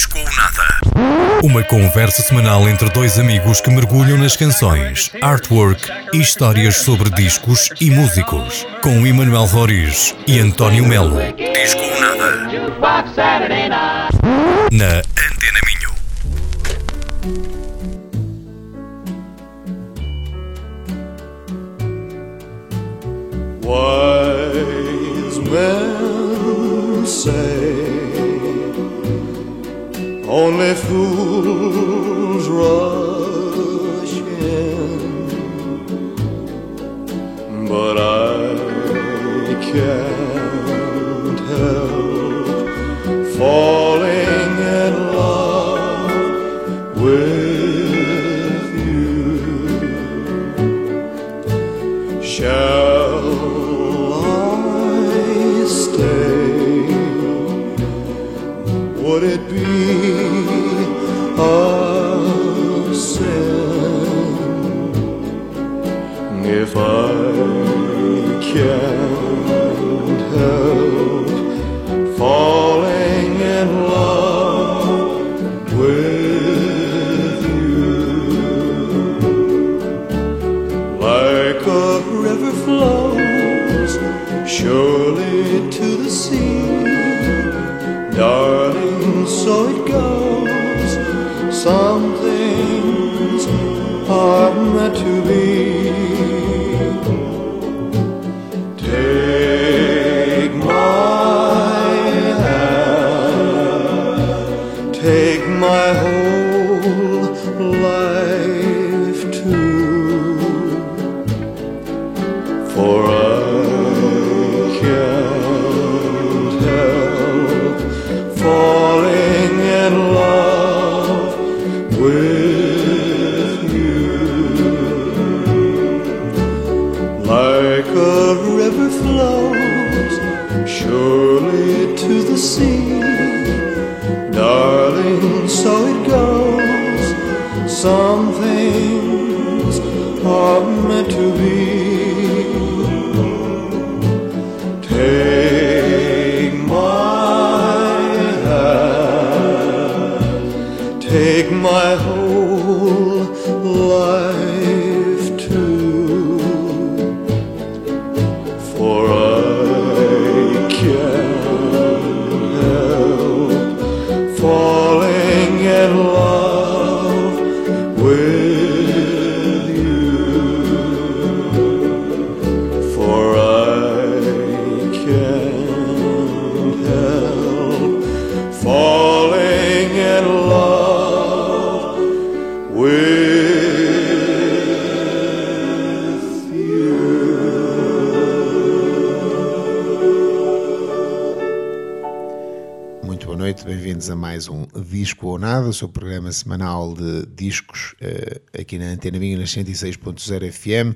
Disco ou Nada. Uma conversa semanal entre dois amigos que mergulham nas canções, artwork e histórias sobre discos e músicos. Com Emanuel Roriz e António Melo. Disco ou Nada. Na Antena Minho. Wise men say only fools rush in, but I can't my whole life seu programa semanal de discos eh, aqui na Antena Minha, nas 106.0 FM,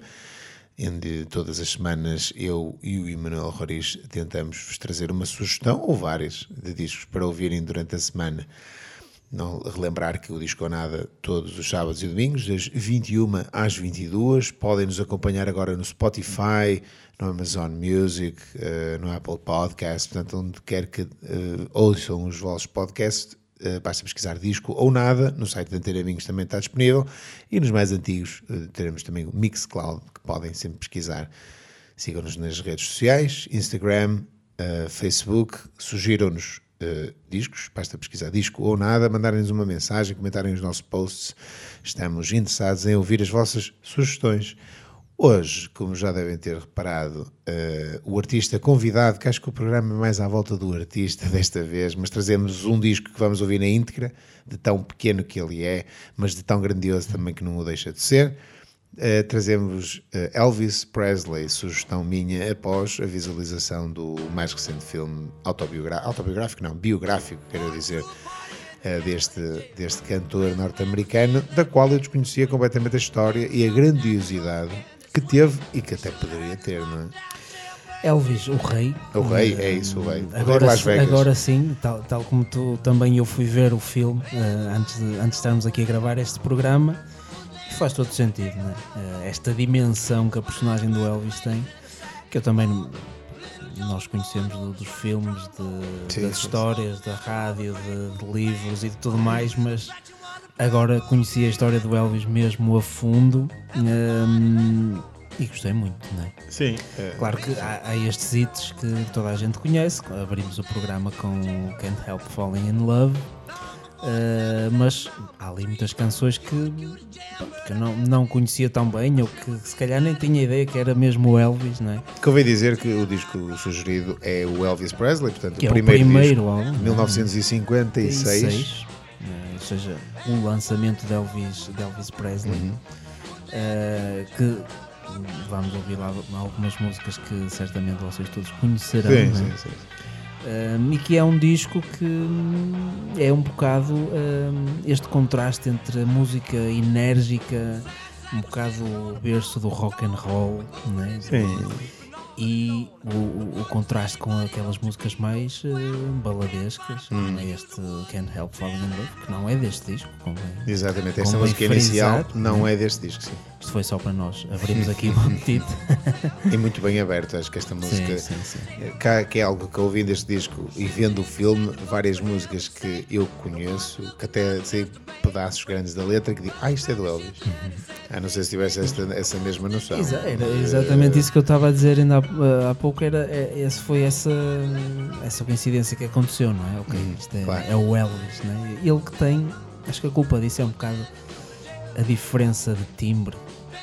onde todas as semanas eu e o Emanuel Roriz tentamos vos trazer uma sugestão, ou várias, de discos para ouvirem durante a semana. Não relembrar que o Disco Nada todos os sábados e domingos, das 21 às 22. Podem nos acompanhar agora no Spotify, no Amazon Music, eh, no Apple Podcast, portanto, onde quer que eh, ouçam os vossos podcasts, basta pesquisar disco ou nada, no site da Antena Amigos também está disponível, e nos mais antigos eh, teremos também o Mixcloud, que podem sempre pesquisar. Sigam-nos nas redes sociais, Instagram, eh, Facebook, sugiram-nos eh, discos, basta pesquisar disco ou nada, mandarem-nos uma mensagem, comentarem os nossos posts. Estamos interessados em ouvir as vossas sugestões. Hoje, como já devem ter reparado, eh, o artista convidado, que acho que o programa é mais à volta do artista desta vez, mas trazemos um disco que vamos ouvir na íntegra, de tão pequeno que ele é, mas de tão grandioso também que não o deixa de ser. Eh, trazemos eh, Elvis Presley, sugestão minha, após a visualização do mais recente filme autobiográfico, autobiográfico não, biográfico, quero dizer, deste, deste cantor norte-americano, da qual eu desconhecia completamente a história e a grandiosidade que teve e que até poderia ter, não é? Elvis, o rei. O rei, é isso, o rei. O rei de Agora, agora sim, tal, tal como tu também eu fui ver o filme eh, antes, de, antes de estarmos aqui a gravar este programa e faz todo sentido, não é? Eh, esta dimensão que a personagem do Elvis tem, que eu também nós conhecemos do- dos filmes, de, Sim, das sim, histórias, da rádio, de, de livros e de tudo mais, mas agora conheci a história do Elvis mesmo a fundo hum, e gostei muito, não é? Sim. é, Claro que há, há estes hits que toda a gente conhece. Abrimos o programa com Can't Help Falling in Love. Uh, mas há ali muitas canções que, que eu não, não conhecia tão bem ou que se calhar nem tinha ideia que era mesmo o Elvis, não é? Convém dizer que o disco sugerido é o Elvis Presley, portanto, Que o é o primeiro, primeiro disco, álbum, não é? 1956. 36, eh, ou seja, um lançamento de Elvis, de Elvis Presley, Uhum. eh, que vamos ouvir lá algumas músicas que certamente vocês todos conhecerão. Sim, não é? sim, sim. Um, e que é um disco que hum, é um bocado hum, este contraste entre a música enérgica, um bocado o berço do rock and roll, né? Sim. E o, o- contraste com aquelas músicas mais hum, baladescas, Hum. né? este Can't Help Falling in Love, que não é deste disco, convém. Exatamente, esta Convém música inicial não é deste disco, sim. Isto foi só para nós, abrimos aqui um apetite. E muito bem aberto, acho que esta música. sim, sim, sim. Cá- que é algo que ouvindo este disco e vendo o filme, várias músicas que eu conheço, que até sei pedaços grandes da letra, que digo, ah, isto é do Elvis. Ah, não sei se tivesse esta, essa mesma noção. Exa- Era exatamente isso que eu estava a dizer ainda há, há pouco. Era, é, esse foi essa, essa coincidência que aconteceu, não é? Ok, isto é, Hum, claro. é o Elvis, não é? Ele que tem, acho que a culpa disso é um bocado a diferença de timbre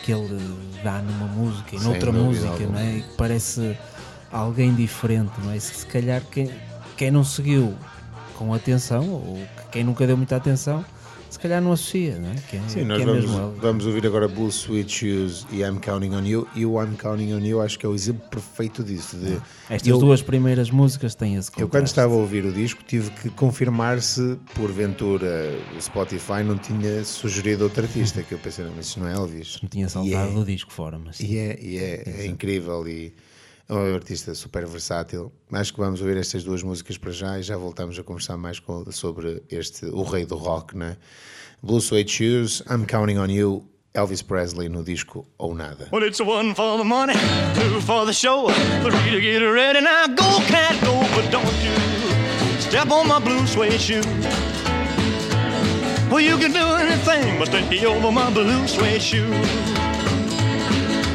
que ele dá numa música e noutra música, alguma. não é? E que parece alguém diferente, não é? Se, calhar quem, quem não seguiu com atenção, ou que quem nunca deu muita atenção, calhar não associa, não é? Que é, Sim, nós é vamos, vamos ouvir agora Blue Sweet Shoes e I'm Counting on You. E o I'm Counting on You acho que é o exemplo perfeito disso. De, Estas eu, duas primeiras músicas têm esse Eu quando contraste. estava a ouvir o disco tive que confirmar se porventura o Spotify não tinha sugerido outro artista, que eu pensei, não, mas isso não é Elvis. Não tinha E saltado é- do disco fora, mas. E é, e é, é incrível e é um artista super versátil. Acho que vamos ouvir estas duas músicas para já e já voltamos a conversar mais com- sobre este, o rei do rock, né? Blue Suede Shoes, I'm Counting on You, Elvis Presley no disco Ou Nada. Well, it's one for the money, two for the show, three to get ready. Now go, cat, go, but don't you step on my blue suede shoe. Well, you can do anything but stay over my blue suede shoe.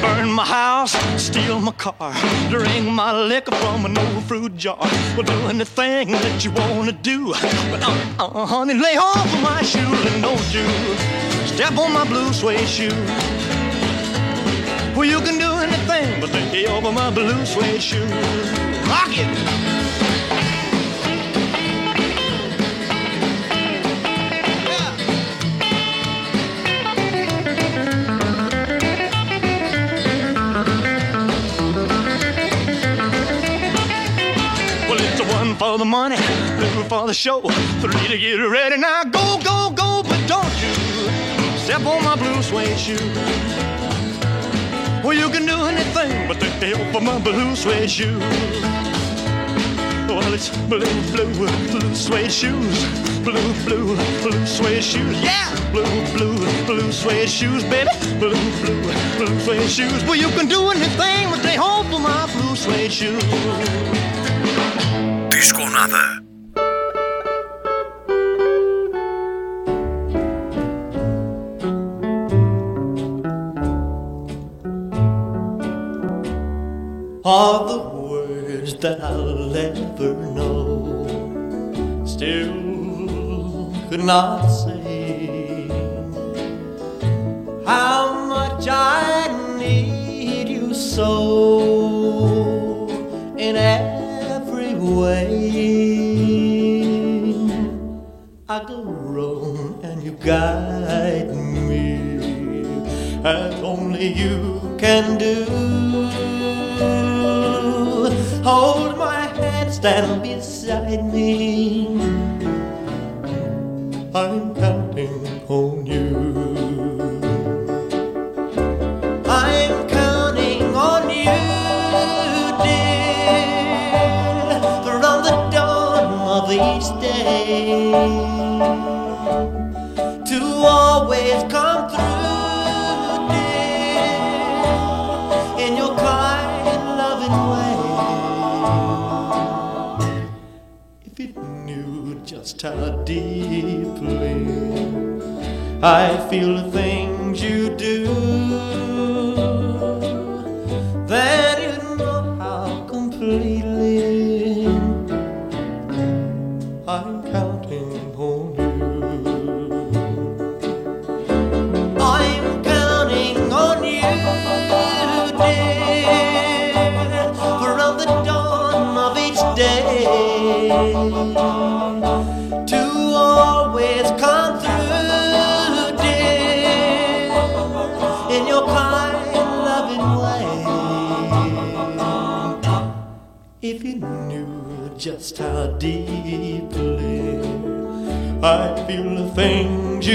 Burn my house, steal my car, drink my liquor from an old fruit jar. Well, do anything that you wanna do. But uh, uh, honey, lay off of my shoes and don't you step on my blue suede shoe. Well, you can do anything but lay over my blue suede shoes. Rock it. For the money, two for the show, three to get ready. Now go, go, go, but don't you step on my blue suede shoe. Well, you can do anything but take the help of my blue suede shoe. Well, it's blue, blue, blue suede shoes. Blue, blue, blue suede shoes. Yeah! Blue, blue, blue suede shoes, baby. Blue, blue, blue suede shoes. Well, you can do anything but they hope for my blue suede shoes. Ou nada. are the words that I'll ever know. Still could not say stand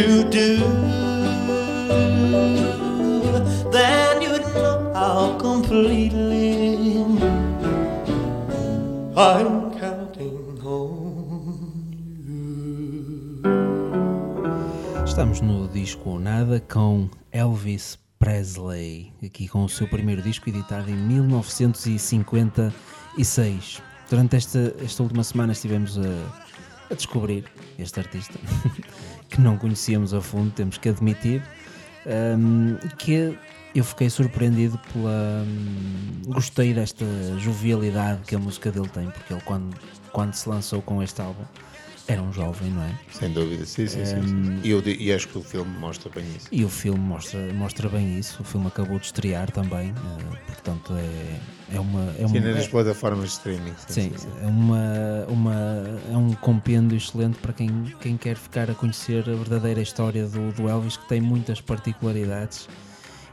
you do, then you'd know how completely I'm counting on you. Estamos no disco Nada com Elvis Presley, aqui com o seu primeiro disco editado em 1956. Durante esta, esta última semana estivemos a, a descobrir este artista que não conhecíamos a fundo, temos que admitir, hum, que eu fiquei surpreendido pela. hum, gostei desta jovialidade que a música dele tem, porque ele, quando, quando se lançou com este álbum, era um jovem, não é? Sem dúvida, sim, sim, sim. sim. E, eu, e acho que o filme mostra bem isso. E o filme mostra, mostra bem isso. O filme acabou de estrear também, eh, portanto é, é uma. É Sim, uma nas é, plataformas de streaming. sim, é, uma, uma, é um compêndio excelente para quem, quem quer ficar a conhecer a verdadeira história do, do Elvis, que tem muitas particularidades.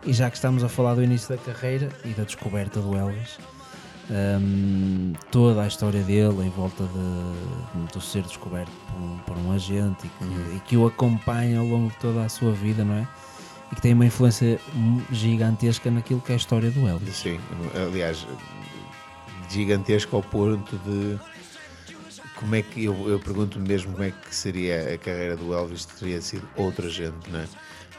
E já que estamos a falar do início da carreira e da descoberta do Elvis, hum, toda a história dele em volta de, de ser descoberto por um, por um agente e que, e que o acompanha ao longo de toda a sua vida, não é? E que tem uma influência gigantesca naquilo que é a história do Elvis. Sim, aliás, gigantesco ao ponto de como é que eu, eu pergunto-me mesmo como é que seria a carreira do Elvis se teria sido outra gente, não é?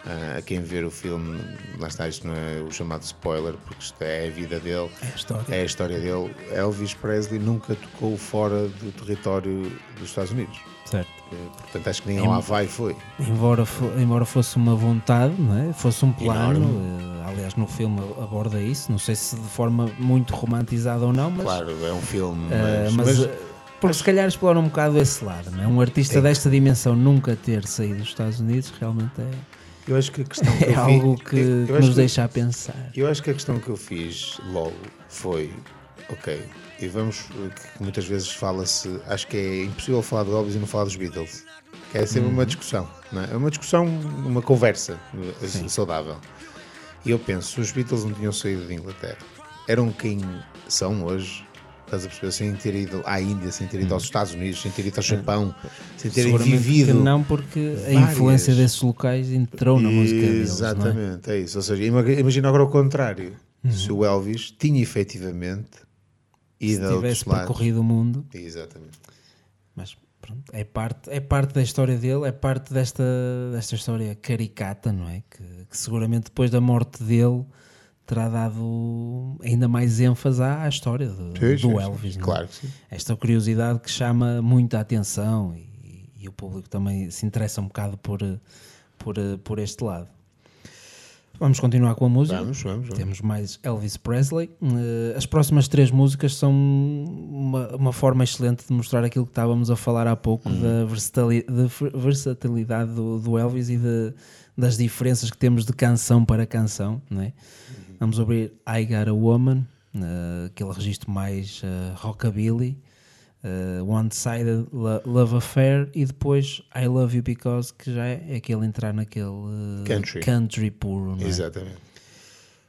A quem ver o filme, lá está, isto não é o chamado spoiler, porque isto é a vida dele, É a história. é a história dele. Elvis Presley nunca tocou fora do território dos Estados Unidos. Certo. Eh, Portanto, acho que nem ao Havaí foi. Embora, fo- embora fosse uma vontade, não é? fosse um plano, eh, aliás, no filme aborda isso, não sei se de forma muito romantizada ou não, mas, Claro, é um filme, eh, mas, mas, mas- eh, porque se calhar explora um bocado esse lado, não é? Um artista Sim. desta dimensão nunca ter saído dos Estados Unidos realmente é, eu acho que a questão que é eu vi- algo que, eu que acho nos que- deixa a pensar. Eu acho que a questão que eu fiz logo foi, ok, e vamos, que muitas vezes fala-se, acho que é impossível falar do Elvis e não falar dos Beatles, que é sempre uma discussão, não é? É uma discussão, uma conversa eh, saudável. E eu penso, os Beatles não tinham saído de Inglaterra, eram quem são hoje, estás a perceber, sem ter ido à Índia, sem ter ido aos Estados Unidos, sem ter ido ao Japão, sem terem Seguramente vivido... não, porque a várias- influência desses locais entrou na música deles. É? Exatamente, é? isso. Ou seja, ima- imagina agora o contrário. Uhum. Se o Elvis tinha efetivamente ido Se a tivesse percorrido o mundo, Exatamente. Mas pronto, é parte, é parte da história dele, é parte desta, desta história caricata, não é? Que, que seguramente depois da morte dele terá dado ainda mais ênfase à, à história do, Sim, do sim, sim. Elvis. não é? Claro que sim. Esta curiosidade que chama muita atenção e, e o público também se interessa um bocado por, por, por este lado. Vamos continuar com a música. Vamos, vamos, vamos. Temos mais Elvis Presley. Eh, as próximas três músicas são uma, uma forma excelente de mostrar aquilo que estávamos a falar há pouco Uhum. da versatili- da ver- versatilidade do, do Elvis e de- das diferenças que temos de canção para canção. Não é? Uhum. Vamos ouvir I Got a Woman, eh, aquele registro mais eh, rockabilly. Uh, One Sided Lo- Love Affair e depois I Love You Because, que já é aquele entrar naquele uh, Country. country puro. Não é? Exatamente.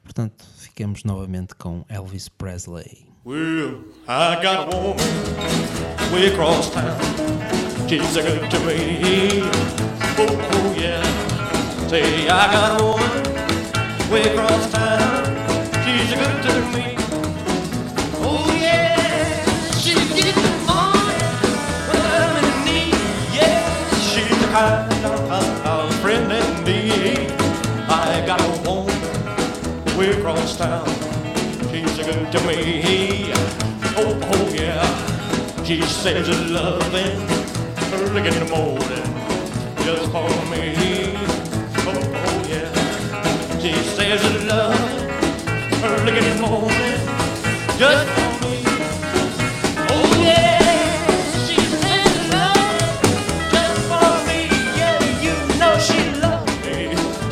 Portanto, ficamos novamente com Elvis Presley. Well, I got a woman way across town. She's a good to me. Oh, oh yeah. Say, I got a woman way across town. She's a good to me. Kind of, friend indeed. I got a woman way across town. She's good to me. Oh, oh yeah. She says it's loving early in the morning just for me. Oh, oh yeah. She says it's loving early in the morning just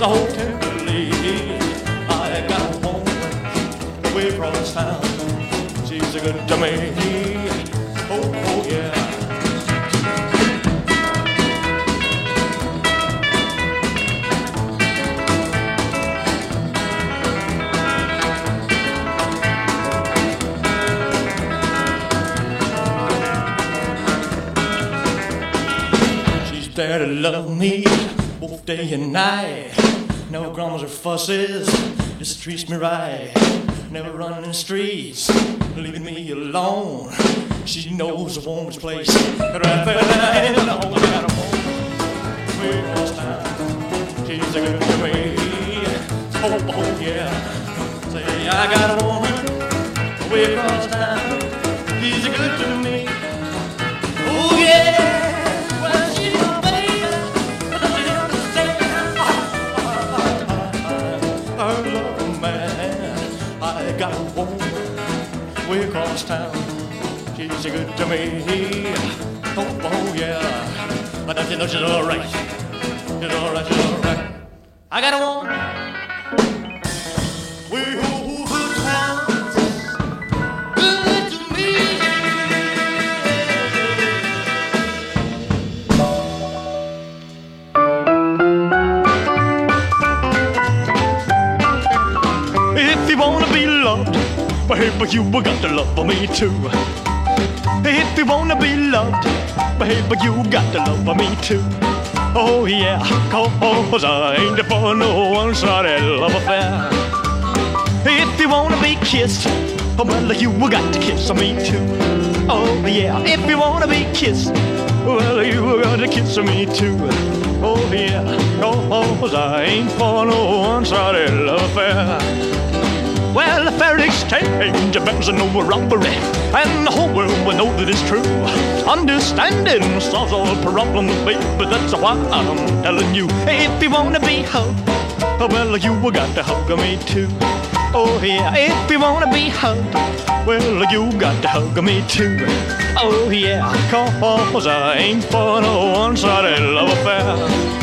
so tenderly. I got a woman way across town. She's a good to me. Oh, oh yeah. She's there to love me both day and night. No grumbles or fusses, just treats me right. Never running the streets, leaving me alone. She knows a warmest place right there in ever had. And all that I want, we lost time. She's a good way. Oh, oh, yeah. Say, I got a woman, we lost time. Across town. She's good to me. Oh, oh yeah. But don't you know she's alright? She's alright, she's alright. I got a woman you got to love for me too. If you wanna be loved, baby, you got to love for me too. Oh yeah, cause I ain't for no one-sided love affair. If you wanna be kissed, oh, well, you got to kiss me too. Oh yeah, if you wanna be kissed, well, you got to kiss me too. Oh yeah, cause I ain't for no one-sided love affair. Fair exchange bears no robbery, and the whole world will know that it's true. Understanding solves all problems, baby. That's why I'm telling you, if you wanna be hugged, well, you got to hug me too. Oh yeah, if you wanna be hugged, well, you got to hug me too. Oh yeah, cause I ain't for no one-sided love affair.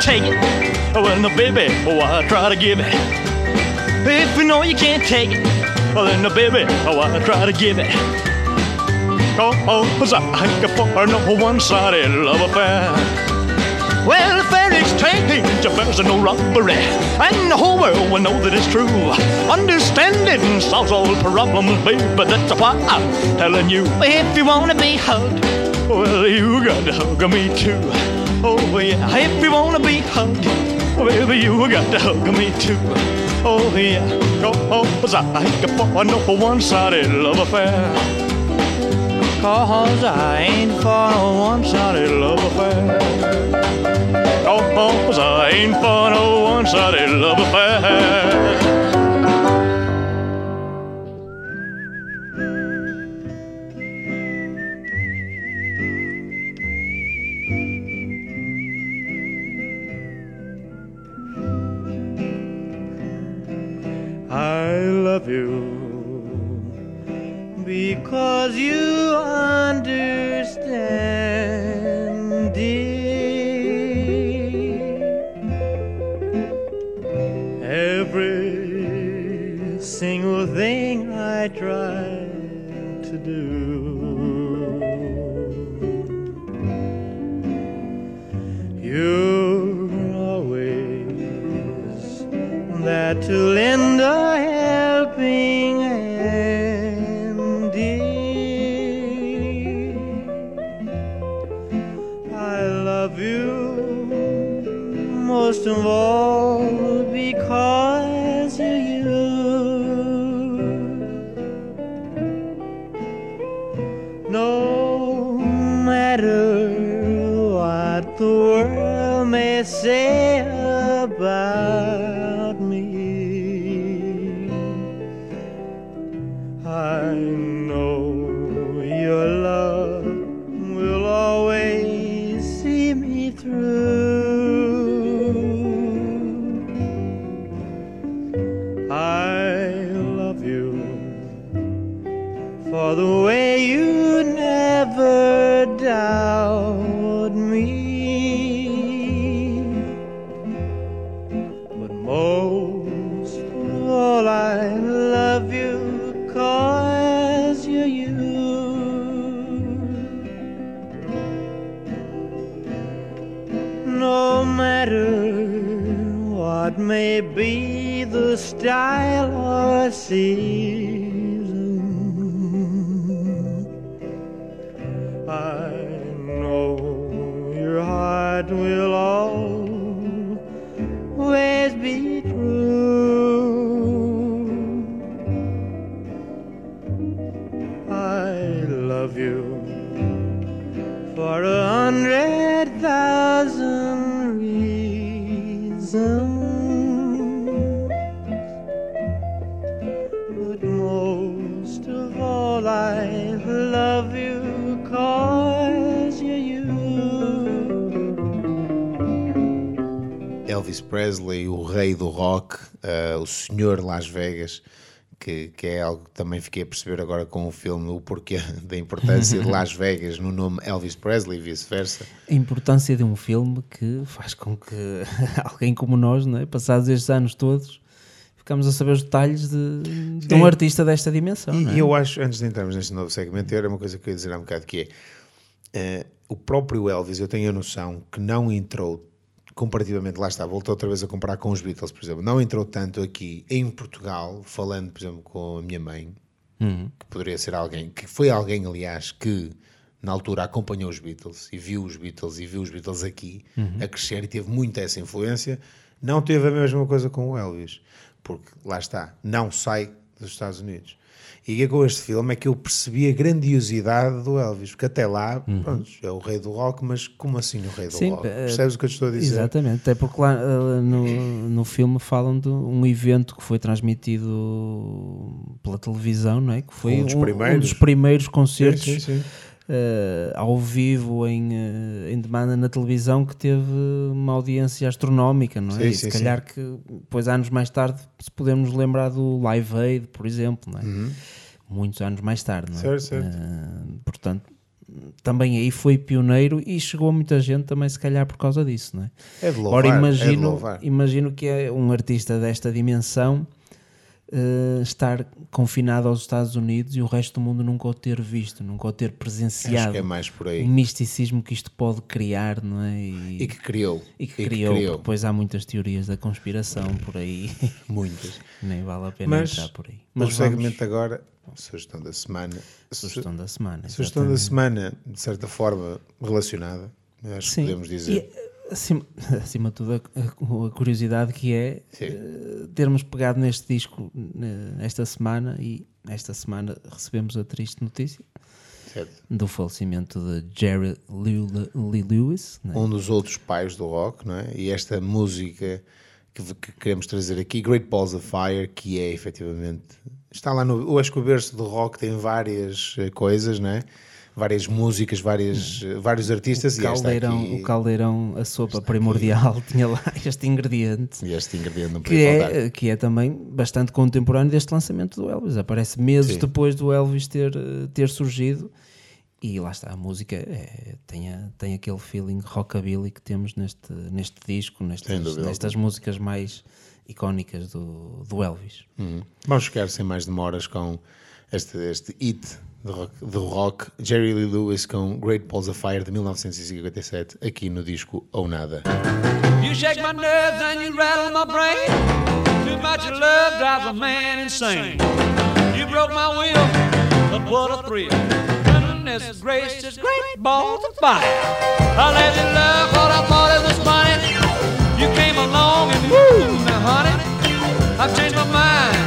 Take it, oh, well, no, baby, oh, why try to give it? If you know you can't take it, well, then, no, baby, oh, why try to give it? Cause I ain't for no one-sided love affair. Well, if there is exchange, there's no robbery, and the whole world will know that it's true. Understanding solves all problems, baby. That's why I'm telling you, if you wanna be hugged, well, you got to hug me too. Oh yeah, if you wanna be hugged, baby, you got to hug me too. Oh yeah, oh, cause I ain't for no one-sided love affair. Cause I ain't for no one-sided love affair. Oh, cause I ain't for no one-sided love affair. I love you because you understand, dear. Every single thing I try to do. You're always there to lend som var see. Rei do rock, eh, o senhor Las Vegas, que, que é algo que também fiquei a perceber agora com o filme, o porquê da importância de Las Vegas no nome Elvis Presley e vice-versa. A importância de um filme que faz com que alguém como nós, não é? passados estes anos todos, ficamos a saber os detalhes de, de um Sim. artista desta dimensão. não é? E eu acho, antes de entrarmos neste novo segmento, era uma coisa que eu ia dizer há um bocado que é eh, o próprio Elvis, eu tenho a noção que não entrou comparativamente, lá está, voltou outra vez a comparar com os Beatles, por exemplo, não entrou tanto aqui em Portugal, falando, por exemplo, com a minha mãe, que poderia ser alguém, que foi alguém, aliás, que na altura acompanhou os Beatles e viu os Beatles e viu os Beatles aqui a crescer e teve muito essa influência, não teve a mesma coisa com o Elvis, porque lá está, não sai dos Estados Unidos. E é com este filme é que eu percebi a grandiosidade do Elvis, porque até lá, pronto, é o rei do rock, mas como assim o rei do Sim, rock? eh, Percebes o que eu estou a dizer? Exatamente, até porque lá eh, no, no filme falam de um evento que foi transmitido pela televisão, não é? Que foi Um dos primeiros. dos primeiros concertos Sim, sim, sim. Eh, ao vivo em, eh, em demanda na televisão que teve uma audiência astronómica, não é? Sim, e sim, se sim. calhar que depois, anos mais tarde, se podemos lembrar do Live Aid, por exemplo, não é? Muitos anos mais tarde, não é? Uhum. Certo, certo. Eh, portanto, também aí foi pioneiro e chegou a muita gente também, se calhar, por causa disso, não é? É de louvar, Ora, é de imagino, louvar. imagino que é um artista desta dimensão eh, estar confinado aos Estados Unidos e o resto do mundo nunca o ter visto, nunca o ter Acho presenciado. que é mais por O aí. misticismo que isto pode criar, não é? E, E que criou. e que criou, porque depois há muitas teorias da conspiração por aí, Muitas. nem vale a pena Mas, entrar por aí. o Mas segmento vamos, agora, sugestão da semana. sugestão da semana. Sugestão da semana, de certa forma, relacionada. Acho que Sim. podemos dizer. Acima, acima de tudo, a, a- curiosidade que é eh, termos pegado neste disco esta semana e esta semana recebemos a triste notícia certo? do falecimento de Jerry Lee, Lee Lewis. né? Um dos outros pais do rock, não é? E esta música que, que queremos trazer aqui, Great Balls of Fire, que é efetivamente. Está lá no. Eu acho que o berço do rock tem várias eh, coisas, não é? Várias músicas, várias, eh, vários artistas e esta Caldeirão, aqui, o caldeirão, a sopa primordial, tinha lá este ingrediente. e este ingrediente não Que faltar. é, que é também bastante contemporâneo deste lançamento do Elvis. Aparece meses Sim. depois do Elvis ter, eh, ter surgido. E lá está, a música é, tem, a- tem aquele feeling rockabilly que temos neste, neste disco, nestas, nestas músicas mais icónicas do, do Elvis. Hum. Vamos ficar sem mais demoras com este, este hit de rock, rock, Jerry Lee Lewis com Great Balls of Fire de 1957, aqui no disco Ou Nada. You shake my nerves and you rattle my brain. Too much love drives a man insane. You broke my will, but what a thrill. Goodness gracious, great balls of fire. I let you love what I thought it was funny. You came along and woo, now honey, I've changed my mind.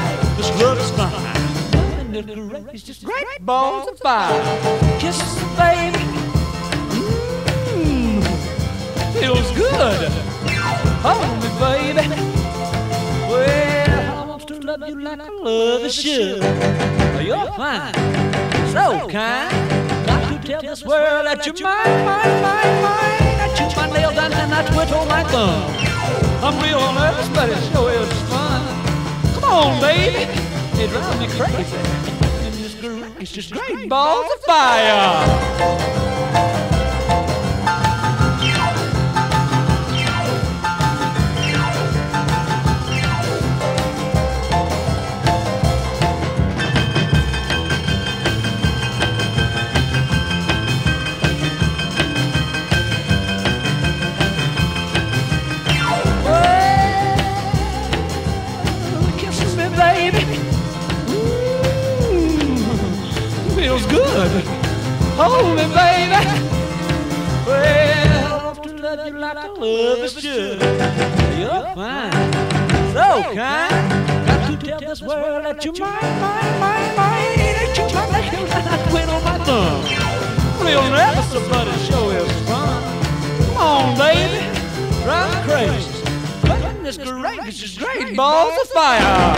Love is fine. Great balls of fire. Kisses, baby. Mmm, feels good. Hold me, baby. Well, I want to love you like I love a should. You're fine, so kind. Got to tell this world that you're mine, mine, mine, mine. I chew my nails and I twiddle my thumb. I'm real nervous, but it sure is fun. Come on, baby. It drives me crazy. And this girl, it's just great balls of fire. Hold me, baby. Well, I want to love you like I love a should. You're fine, so kind. Got to tell this world that you're mine, mine, mine, mine. That you're my and I twiddle my thumb. Real nervous, but it sure is fun. Come on, baby, drive me crazy. Goodness gracious, great balls of fire.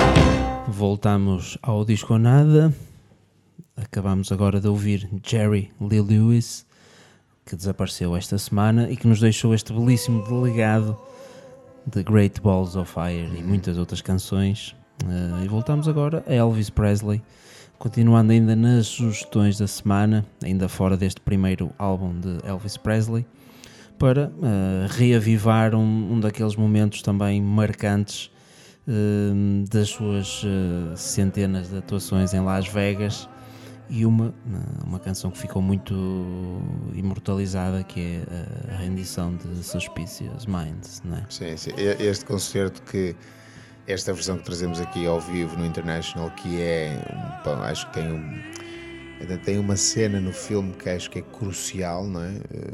Voltamos ao disco nada. Acabamos agora de ouvir Jerry Lee Lewis, que desapareceu esta semana e que nos deixou este belíssimo delegado de Great Balls of Fire e muitas outras canções. Eh, e voltamos agora a Elvis Presley, continuando ainda nas sugestões da semana, ainda fora deste primeiro álbum de Elvis Presley, para eh, reavivar um, um daqueles momentos também marcantes eh, das suas centenas de atuações em Las Vegas e uma, uma canção que ficou muito imortalizada que é a rendição de Suspicious Minds, não é? Sim, sim. Este concerto que esta versão que trazemos aqui ao vivo no International, que é, pá, acho que tem um, tem uma cena no filme que acho que é crucial, não é? Eh,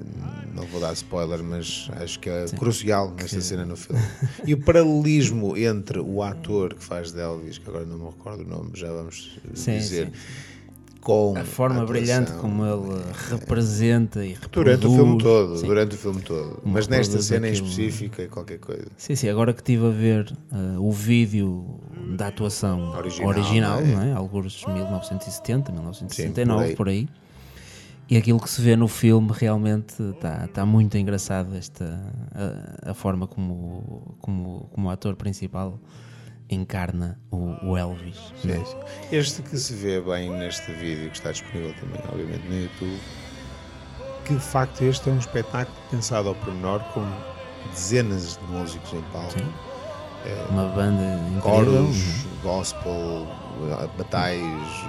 Não vou dar spoiler, mas acho que é crucial nesta cena no filme. E o paralelismo entre o ator que faz de Elvis, que agora não me recordo o nome, já vamos Sim, dizer, sim. Com A forma atuação. brilhante como ele representa e Durante o reproduz. filme todo, Sim. durante o filme todo. Uma Mas nesta reproduz cena em é qualquer coisa. Sim, sim, agora que estive a ver eh, o vídeo da atuação Original, original, é? não é? alguns de 1970, Sim, 1969, por por aí. E aquilo que se vê no filme realmente está tá muito engraçado esta, a, a forma como, como, como o ator principal encarna o, o Elvis. é? Sim, sim. Este que se vê bem neste vídeo, que está disponível também, obviamente, no YouTube, que de facto este é um espetáculo pensado ao pormenor com dezenas de músicos em palco, Uma banda incrível. coros, gospel, batais,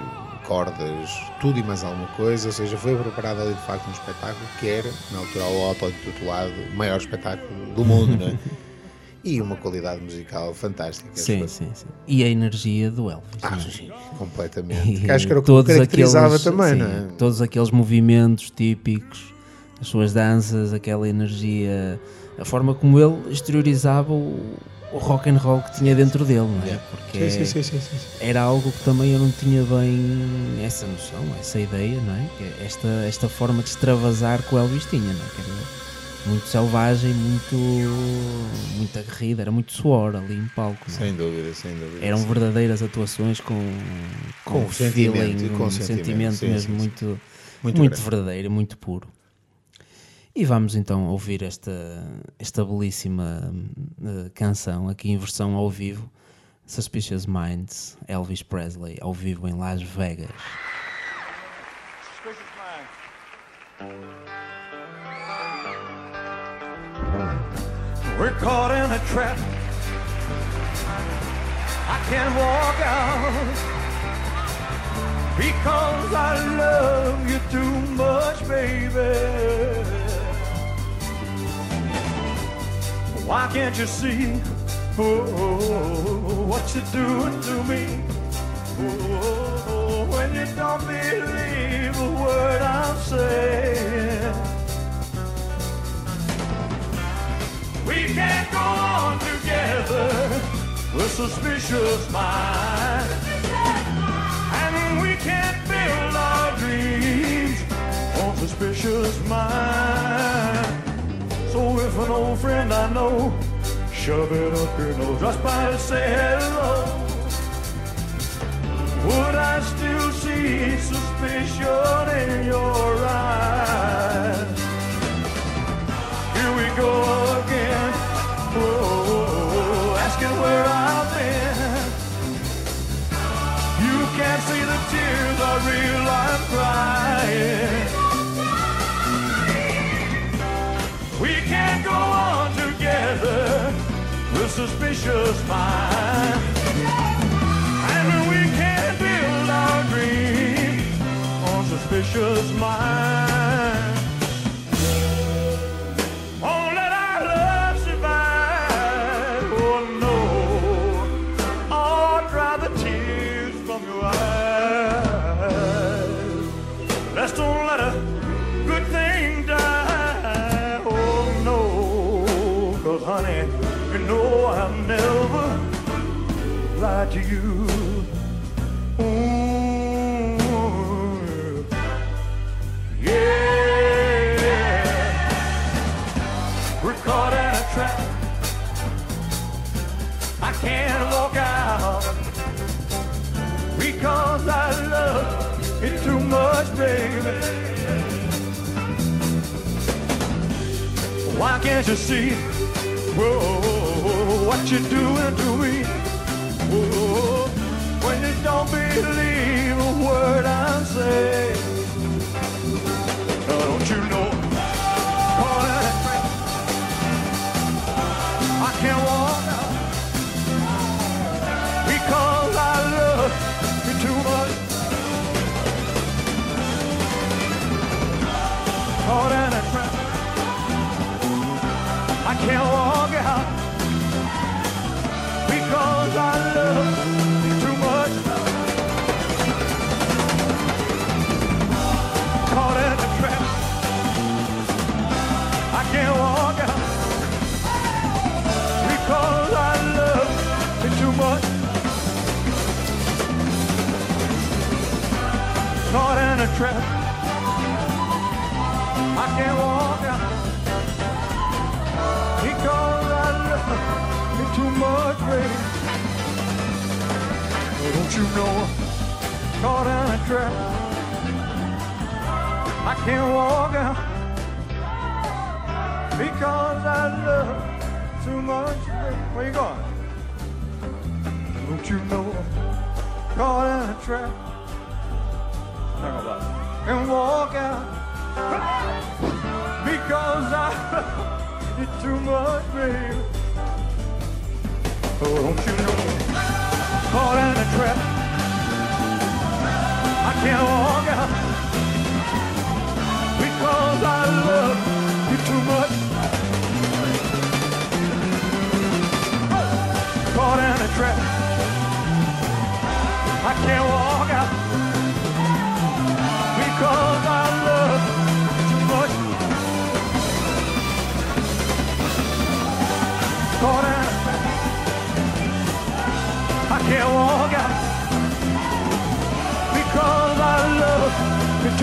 cordas, tudo e mais alguma coisa, ou seja, foi preparado ali de facto um espetáculo que era, na altura, o auto-intitulado o maior espetáculo do mundo, não é? E uma qualidade musical fantástica. Sim, sim, sim. E a energia do Elvis. Ah, é? sim, completamente. E Que acho que era o que todos caracterizava aqueles- também, sim, não é? Todos aqueles movimentos típicos, as suas danças, aquela energia, a forma como ele exteriorizava o, o rock and roll que tinha dentro dele, não é? Porque Sim, sim, sim, sim, sim. era algo que também eu não tinha bem essa noção, essa ideia, não é? É Esta, esta forma de extravasar que o Elvis tinha, não é? Muito selvagem, muito, muito aguerrida, era muito suor ali em palco. não é? Sem dúvida, sem dúvida. Eram sim. verdadeiras atuações com, Com com sentimento, feeling, com um sentimento, sentimento sim, mesmo sim, sim. muito, Muito muito, verdadeiro, muito puro. E vamos então ouvir esta, esta belíssima eh, canção aqui em versão ao vivo. Suspicious Minds, Elvis Presley, ao vivo em Las Vegas. We're caught in a trap. I can't walk out because I love you too much, baby. Why can't you see oh, what you're doing to me? Oh, when you don't believe a word I'm saying. We can't go on together with suspicious minds. And we can't build our dreams on suspicious minds. So if an old friend I know shove it up your nose just by to say hello, would I still see suspicion in your eyes? Here we go again. Oh, asking where I've been. You can't see the tears I real I'm crying. We can't go on together with suspicious minds. And we can't build our dreams on suspicious minds. To you. Ooh, yeah. We're caught in a trap. I can't walk out because I love it too much, baby. Why can't you see whoa, what you're doing to me? Don't believe a word I say.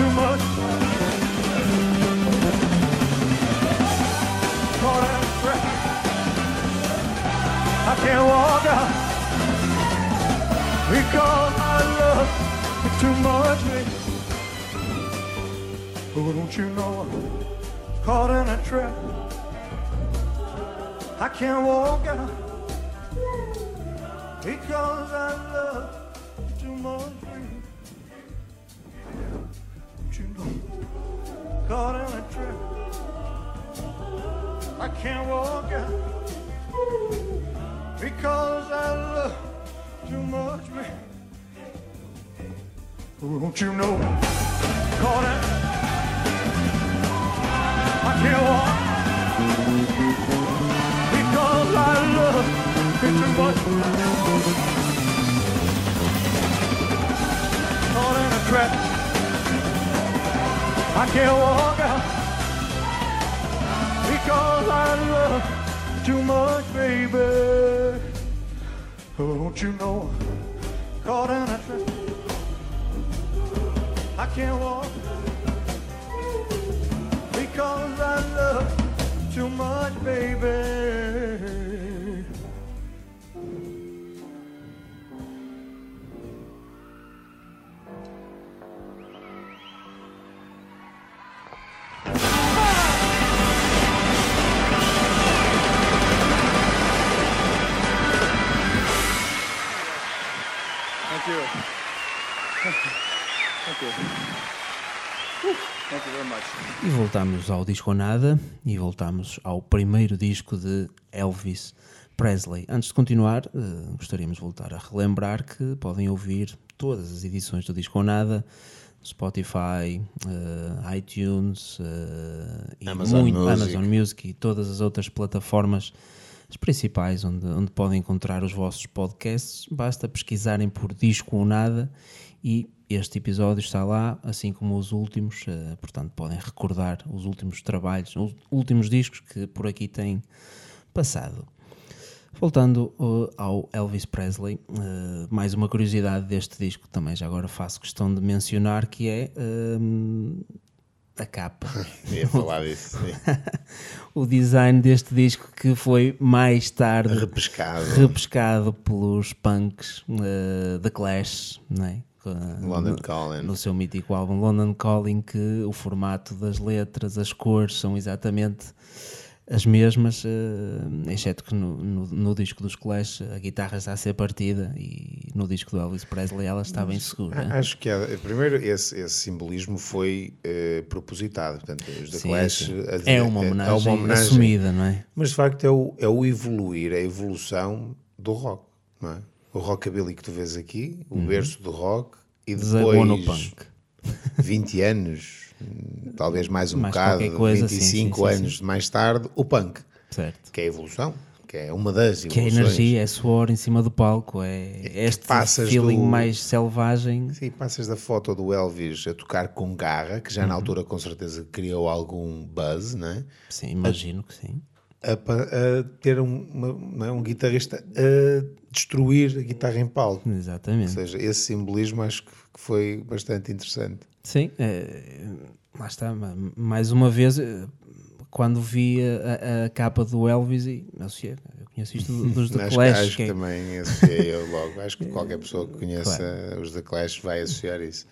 Too much. Caught in a trap. I can't walk out because I love you too much. Oh, don't you know I'm caught in a trap? I can't walk out because I love you too much, caught in a trap? I can't walk out because I love too much. Oh, don't you know caught in I can't walk because I love too much. Caught in a trap. I can't walk out because I love too much, baby. Oh, don't you know? Caught in a trap. I can't walk because I love too much, baby. E voltamos ao Disco Nada e voltamos ao primeiro disco de Elvis Presley. Antes de continuar, eh, gostaríamos de voltar a relembrar que podem ouvir todas as edições do Disco Nada, Spotify, eh, iTunes, e Amazon muito- Music. Amazon Music e todas as outras plataformas as principais onde, onde podem encontrar os vossos podcasts. Basta pesquisarem por Disco ou Nada e este episódio está lá, assim como os últimos. eh, portanto, podem recordar os últimos trabalhos, os últimos discos que por aqui têm passado. Voltando uh, ao Elvis Presley, uh, mais uma curiosidade deste disco, também já agora faço questão de mencionar, que é um, a capa. Ia falar disso. o design deste disco que foi mais tarde Repescado. repescado pelos punks uh, The Clash, não é? London no- Calling. No seu mítico álbum London Calling, que o formato das letras, as cores são exatamente as mesmas, eh, exceto que no, no- no disco dos Clash a guitarra está a ser partida e no disco do Elvis Presley ela está bem segura. Acho que há- primeiro esse, esse simbolismo foi eh, propositado. Portanto, os Sim, Clash sim. a- É uma é- é homenagem, assumida, não é? Mas de facto é o, é o evoluir, é a evolução do rock. Não é? O rockabilly que tu vês aqui, o berço do rock, e Uhum. Desagou no depois punk. 20 anos, talvez mais um Mais bocado, coisa, sim, 25 sim, sim, anos mais tarde, o punk, Certo. que é a evolução, que é uma das Que é evoluções. energia, é suor em cima do palco, é este passas feeling do- mais selvagem. Sim, passas da foto do Elvis a tocar com garra, que já na altura com certeza criou algum buzz, né? Sim, imagino que sim. A, a ter um, uma- é, um guitarrista a destruir a guitarra em palco. Ou Exatamente. seja, esse simbolismo acho que que foi bastante interessante. Sim, é, lá está. ma- Mais uma vez, eh, quando vi a, a- capa do Elvis, e associei, eu conheço isto do- dos The acho Clash. que, acho que que é- também associei eu logo. Acho que qualquer pessoa que conheça os The Clash vai associar isso.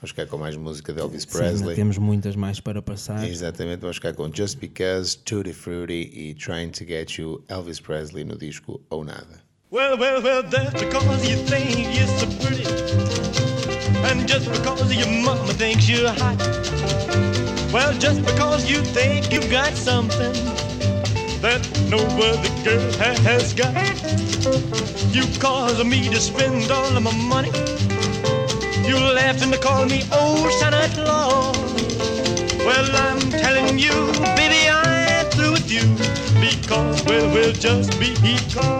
Vamos ficar com mais música de Elvis sim, Presley. temos muitas mais para passar. Exatamente, vamos ficar com Just Because, Tutti Frutti e Trying to Get You, Elvis Presley no disco Ou Nada. Well, well, well, that's because you think you're so pretty. And just because your mama thinks you're hot. Well, just because you think you've got something that no other girl ha- has got. You cause me to spend all of my money. You laughed and call me old Santa Claus. Well, I'm telling you, baby, I'm through with you. Because, well, we'll just be because.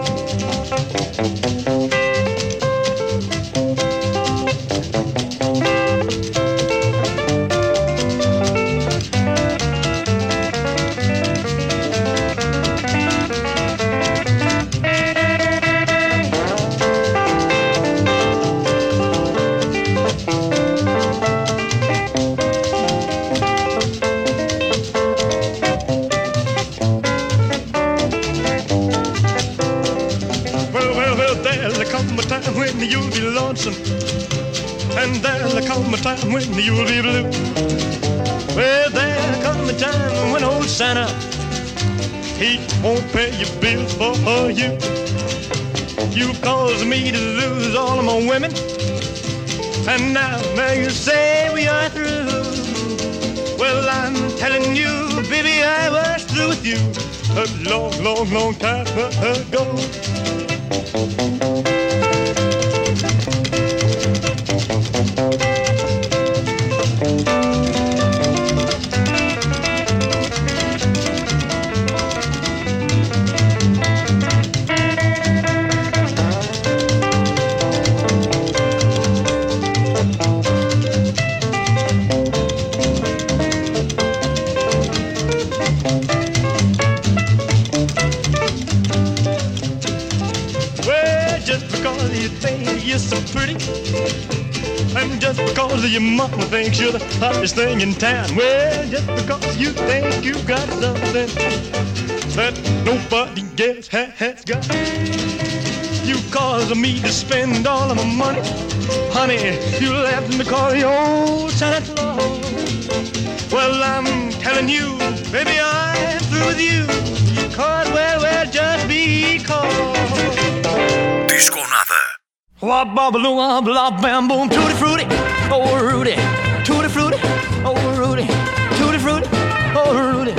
Lonesome. And there'll come a time when you'll be blue. Well, there'll come a time when old Santa, he won't pay your bills for you. You caused me to lose all of my women. And now, now you say we are through. Well, I'm telling you, baby, I was through with you a long, long, long time ago. Your thinks you're the hottest thing in town. Well, just because you think you got something that nobody else ha- has got. You cause me to spend all of my money. Honey, you left me to call your old Santa Claus. Well, I'm telling you, baby, I'm through with you. You cause, well, well, just because. Disco nada. Wop bobbaloo wop lop bam boom tutti frutti oh Rudy tutti frutti oh Rudy tutti frutti oh Rudy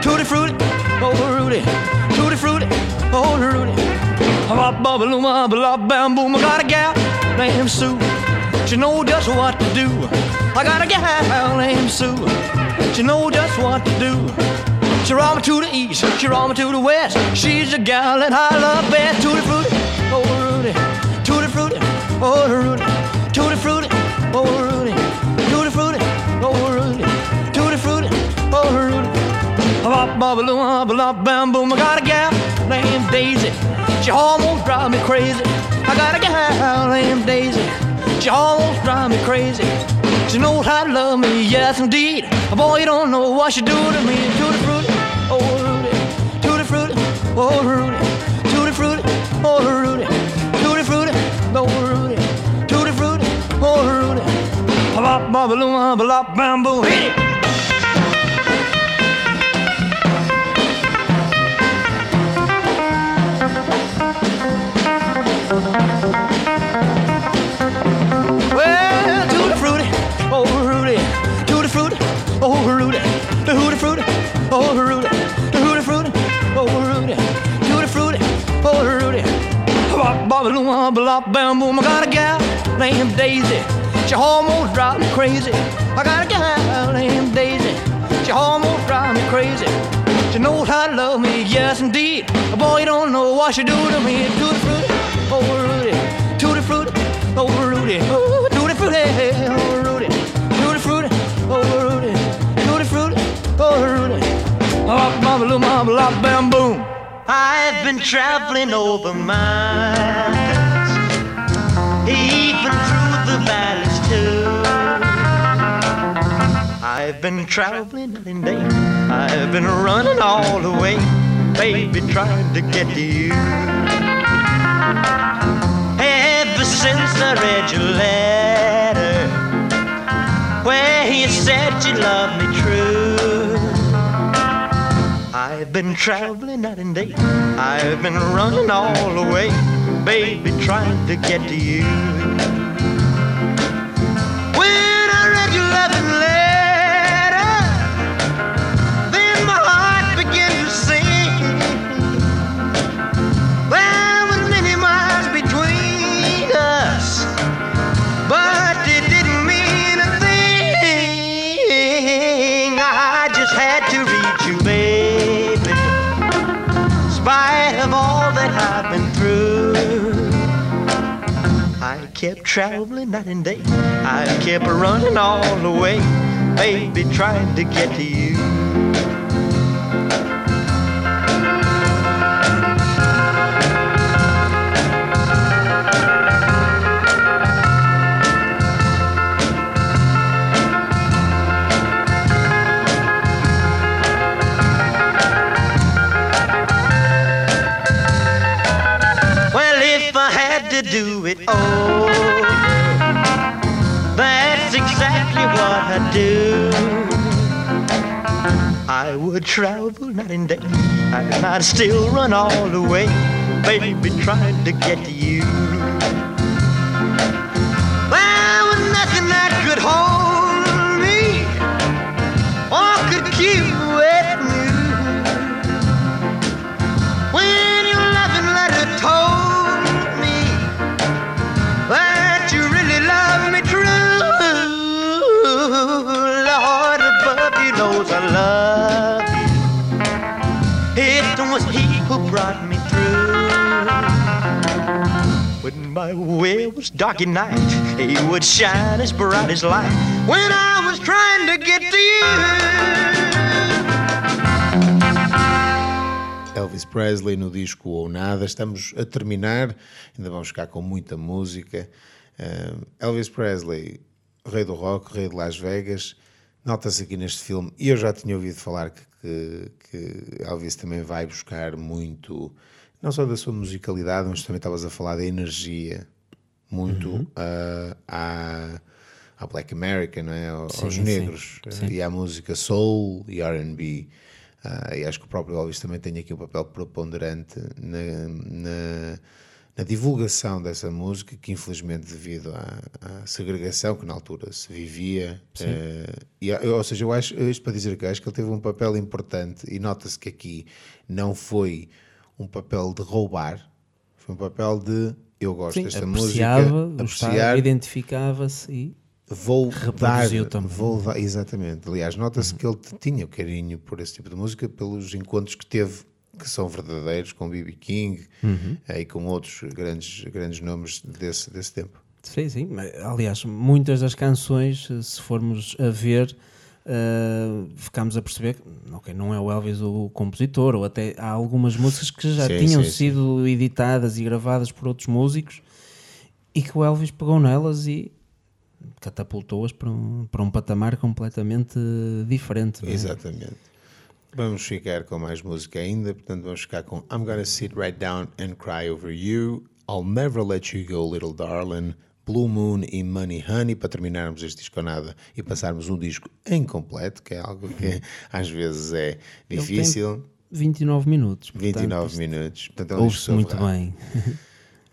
tutti frutti oh Rudy tutti frutti oh Rudy Wop bobbaloo wop lop bam boom. I got a gal named Sue. She know just what to do. I got a gal named Sue. She know just what to do. She roll me to the east, she roll me to the west. She's a gal that I love best. Tutti frutti, oh Rudy, tutti frutti, oh Rudy, oh Rudy, tutti frutti, oh Rudy, tutti frutti, oh Rudy. Bop bop bop bop bam boom. I got a gal named Daisy. She almost drive me crazy. I got a gal named Daisy. She almost drive me crazy. She knows how to love me, yes indeed. Boy, you don't know what she do to me. Tutti frutti, oh Rudy, tutti frutti, oh Rudy, tutti frutti, oh Rudy, Bop bop bop bop bam boom. Hit it. Well, tutti frutti, oh Rudy, tutti frutti, oh Rudy, tutti frutti, oh Rudy, Bop bop bam boom. I got a gal named Daisy. She almost drives me crazy. I got a gal named Daisy. She almost drives me crazy. She knows how to love me, yes indeed. Boy, you don't know what she do to me. Tutti frutti, oh Rudy, tutti frutti, oh Rudy, oh tutti frutti, oh Rudy, tutti frutti, oh Rudy, tutti frutti, oh Rudy. Bop bop bop bop bop bam boom. I've been traveling over miles, even through the valleys too. I've been traveling and day. I've been running all the way, baby, trying to get to you. Ever since I read your letter, where you said you loved me true. I've been traveling night and day. I've been running all the way, baby, trying to get to you. Traveling night and day. I kept running all the way, baby, trying to get to you. I would travel night and day, and I'd still run all the way, baby, trying to get you. My way was dark at night, He would shine as bright as light. When I was trying to get to you. Elvis Presley no disco ou nada. Estamos a terminar, ainda vamos ficar com muita música. Uh, Elvis Presley, rei do rock, rei de Las Vegas. Nota-se aqui neste filme, e eu já tinha ouvido falar que, que, que, Elvis também vai buscar muito, não só da sua musicalidade, mas também estavas a falar da energia, muito Uhum. uh, à, à Black America, não é? aos Sim, negros, sim. e à música soul e RB. Ah, e acho que o próprio Elvis também tem aqui um papel preponderante na, na, na divulgação dessa música, que infelizmente devido à, à segregação que na altura se vivia, eh, e, ou seja, eu acho, isto para dizer que acho que ele teve um papel importante e nota-se que aqui não foi um papel de roubar, foi um papel de eu gosto Sim, desta música, apreciava, identificava-se e vou dar, também. vou dar, exatamente. Aliás, nota-se que ele tinha carinho por esse tipo de música pelos encontros que teve, que são verdadeiros, com B.B. King eh, e com outros grandes, grandes nomes desse, desse tempo. Sim, sim. Aliás, muitas das canções, se formos a ver, uh, ficamos a perceber que ok, não é o Elvis o compositor, ou até há algumas músicas que já Sim, tinham sim, sim. sido editadas e gravadas por outros músicos e que o Elvis pegou nelas e catapultou-as para um, para um patamar completamente diferente. é? Exatamente. Vamos ficar com mais música ainda, portanto vamos ficar com I'm Gonna Sit Right Down and Cry Over You, I'll Never Let You Go Little Darling, Blue Moon e Money Honey, para terminarmos este disco nada e passarmos um disco incompleto, que é algo que às vezes é difícil. 29 minutos. portanto, 29 isto minutos. Portanto, é um Ouve-se muito bem.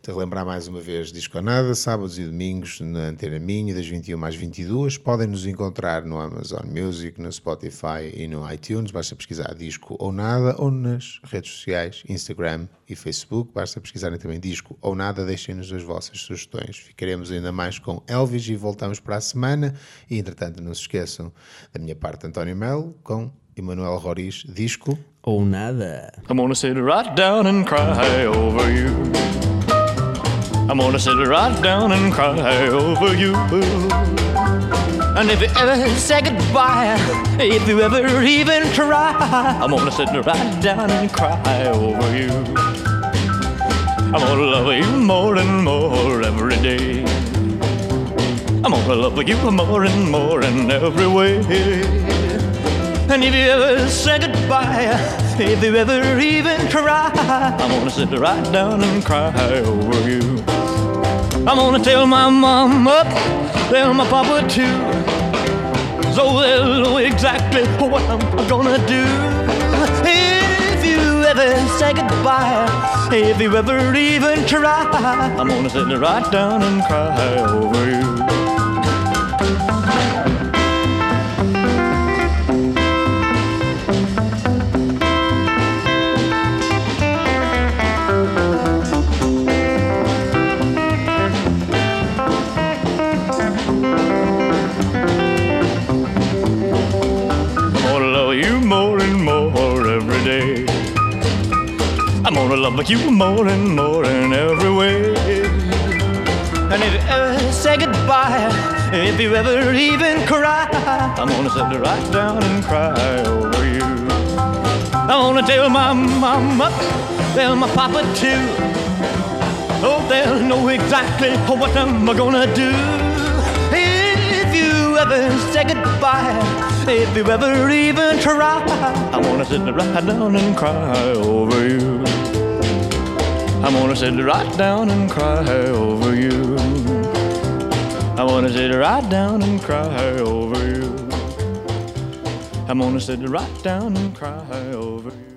Te relembrar mais uma vez, Disco a Nada, sábados e domingos na Antena Minha, das 21 às 22. Podem nos encontrar no Amazon Music, no Spotify e no iTunes. Basta pesquisar Disco ou Nada ou nas redes sociais, Instagram e Facebook. Basta pesquisarem também Disco ou Nada. Deixem-nos as vossas sugestões. Ficaremos ainda mais com Elvis e voltamos para a semana. E entretanto, não se esqueçam da minha parte, António Melo, com Emanuel Roriz, Disco. Ou nada. I'm gonna sit right down and cry over you. I'm gonna sit right down and cry over you. And if you ever say goodbye, if you ever even try, I'm gonna sit right down and cry over you. I'm gonna love you more and more every day. I'm gonna love you more and more in every way. And if you ever say goodbye, if you ever even try, I'm gonna sit right down and cry over you. I'm gonna tell my up, tell my papa too, so they'll know exactly what I'm gonna do. If you ever say goodbye, if you ever even try, I'm gonna sit right down and cry over you. I'm gonna you more and more in every way. And if you ever say goodbye, if you ever even cry, I'm gonna sit right down and cry over you. I wanna tell my mama, tell my papa too. Oh, they'll know exactly what I'm gonna do. If you ever say goodbye, if you ever even try, I wanna sit right down and cry over you. I'm gonna sit right down and cry over you. I'm gonna sit right down and cry over you. I'm gonna sit right down and cry over you.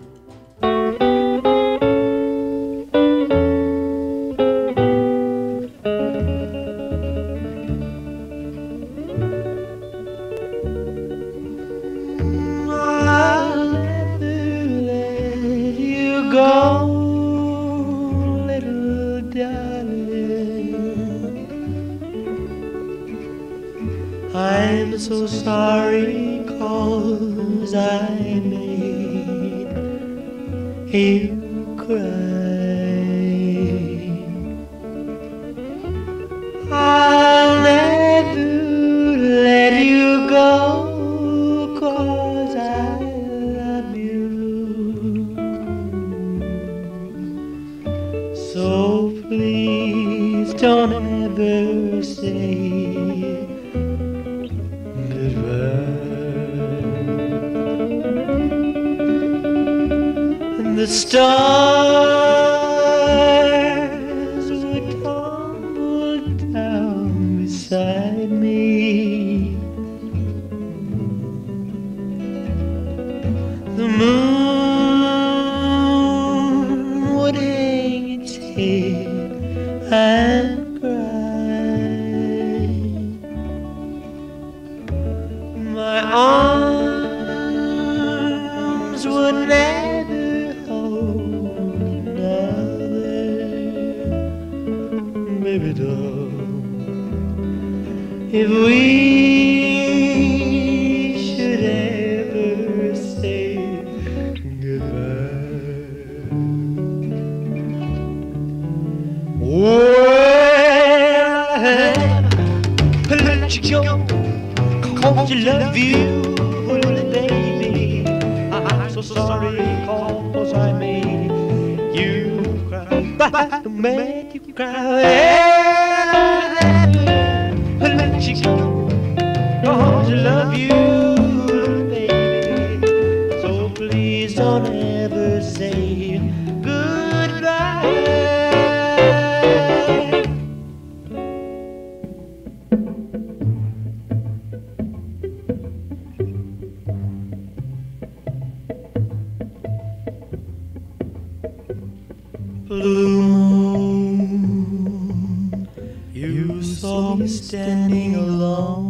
Blue moon, you saw me standing alone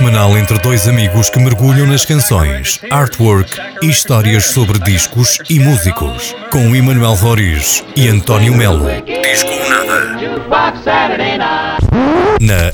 semanal entre dois amigos que mergulham nas canções, artwork e histórias sobre discos e músicos, com Emanuel Roriz e António Melo. Disco nada. Na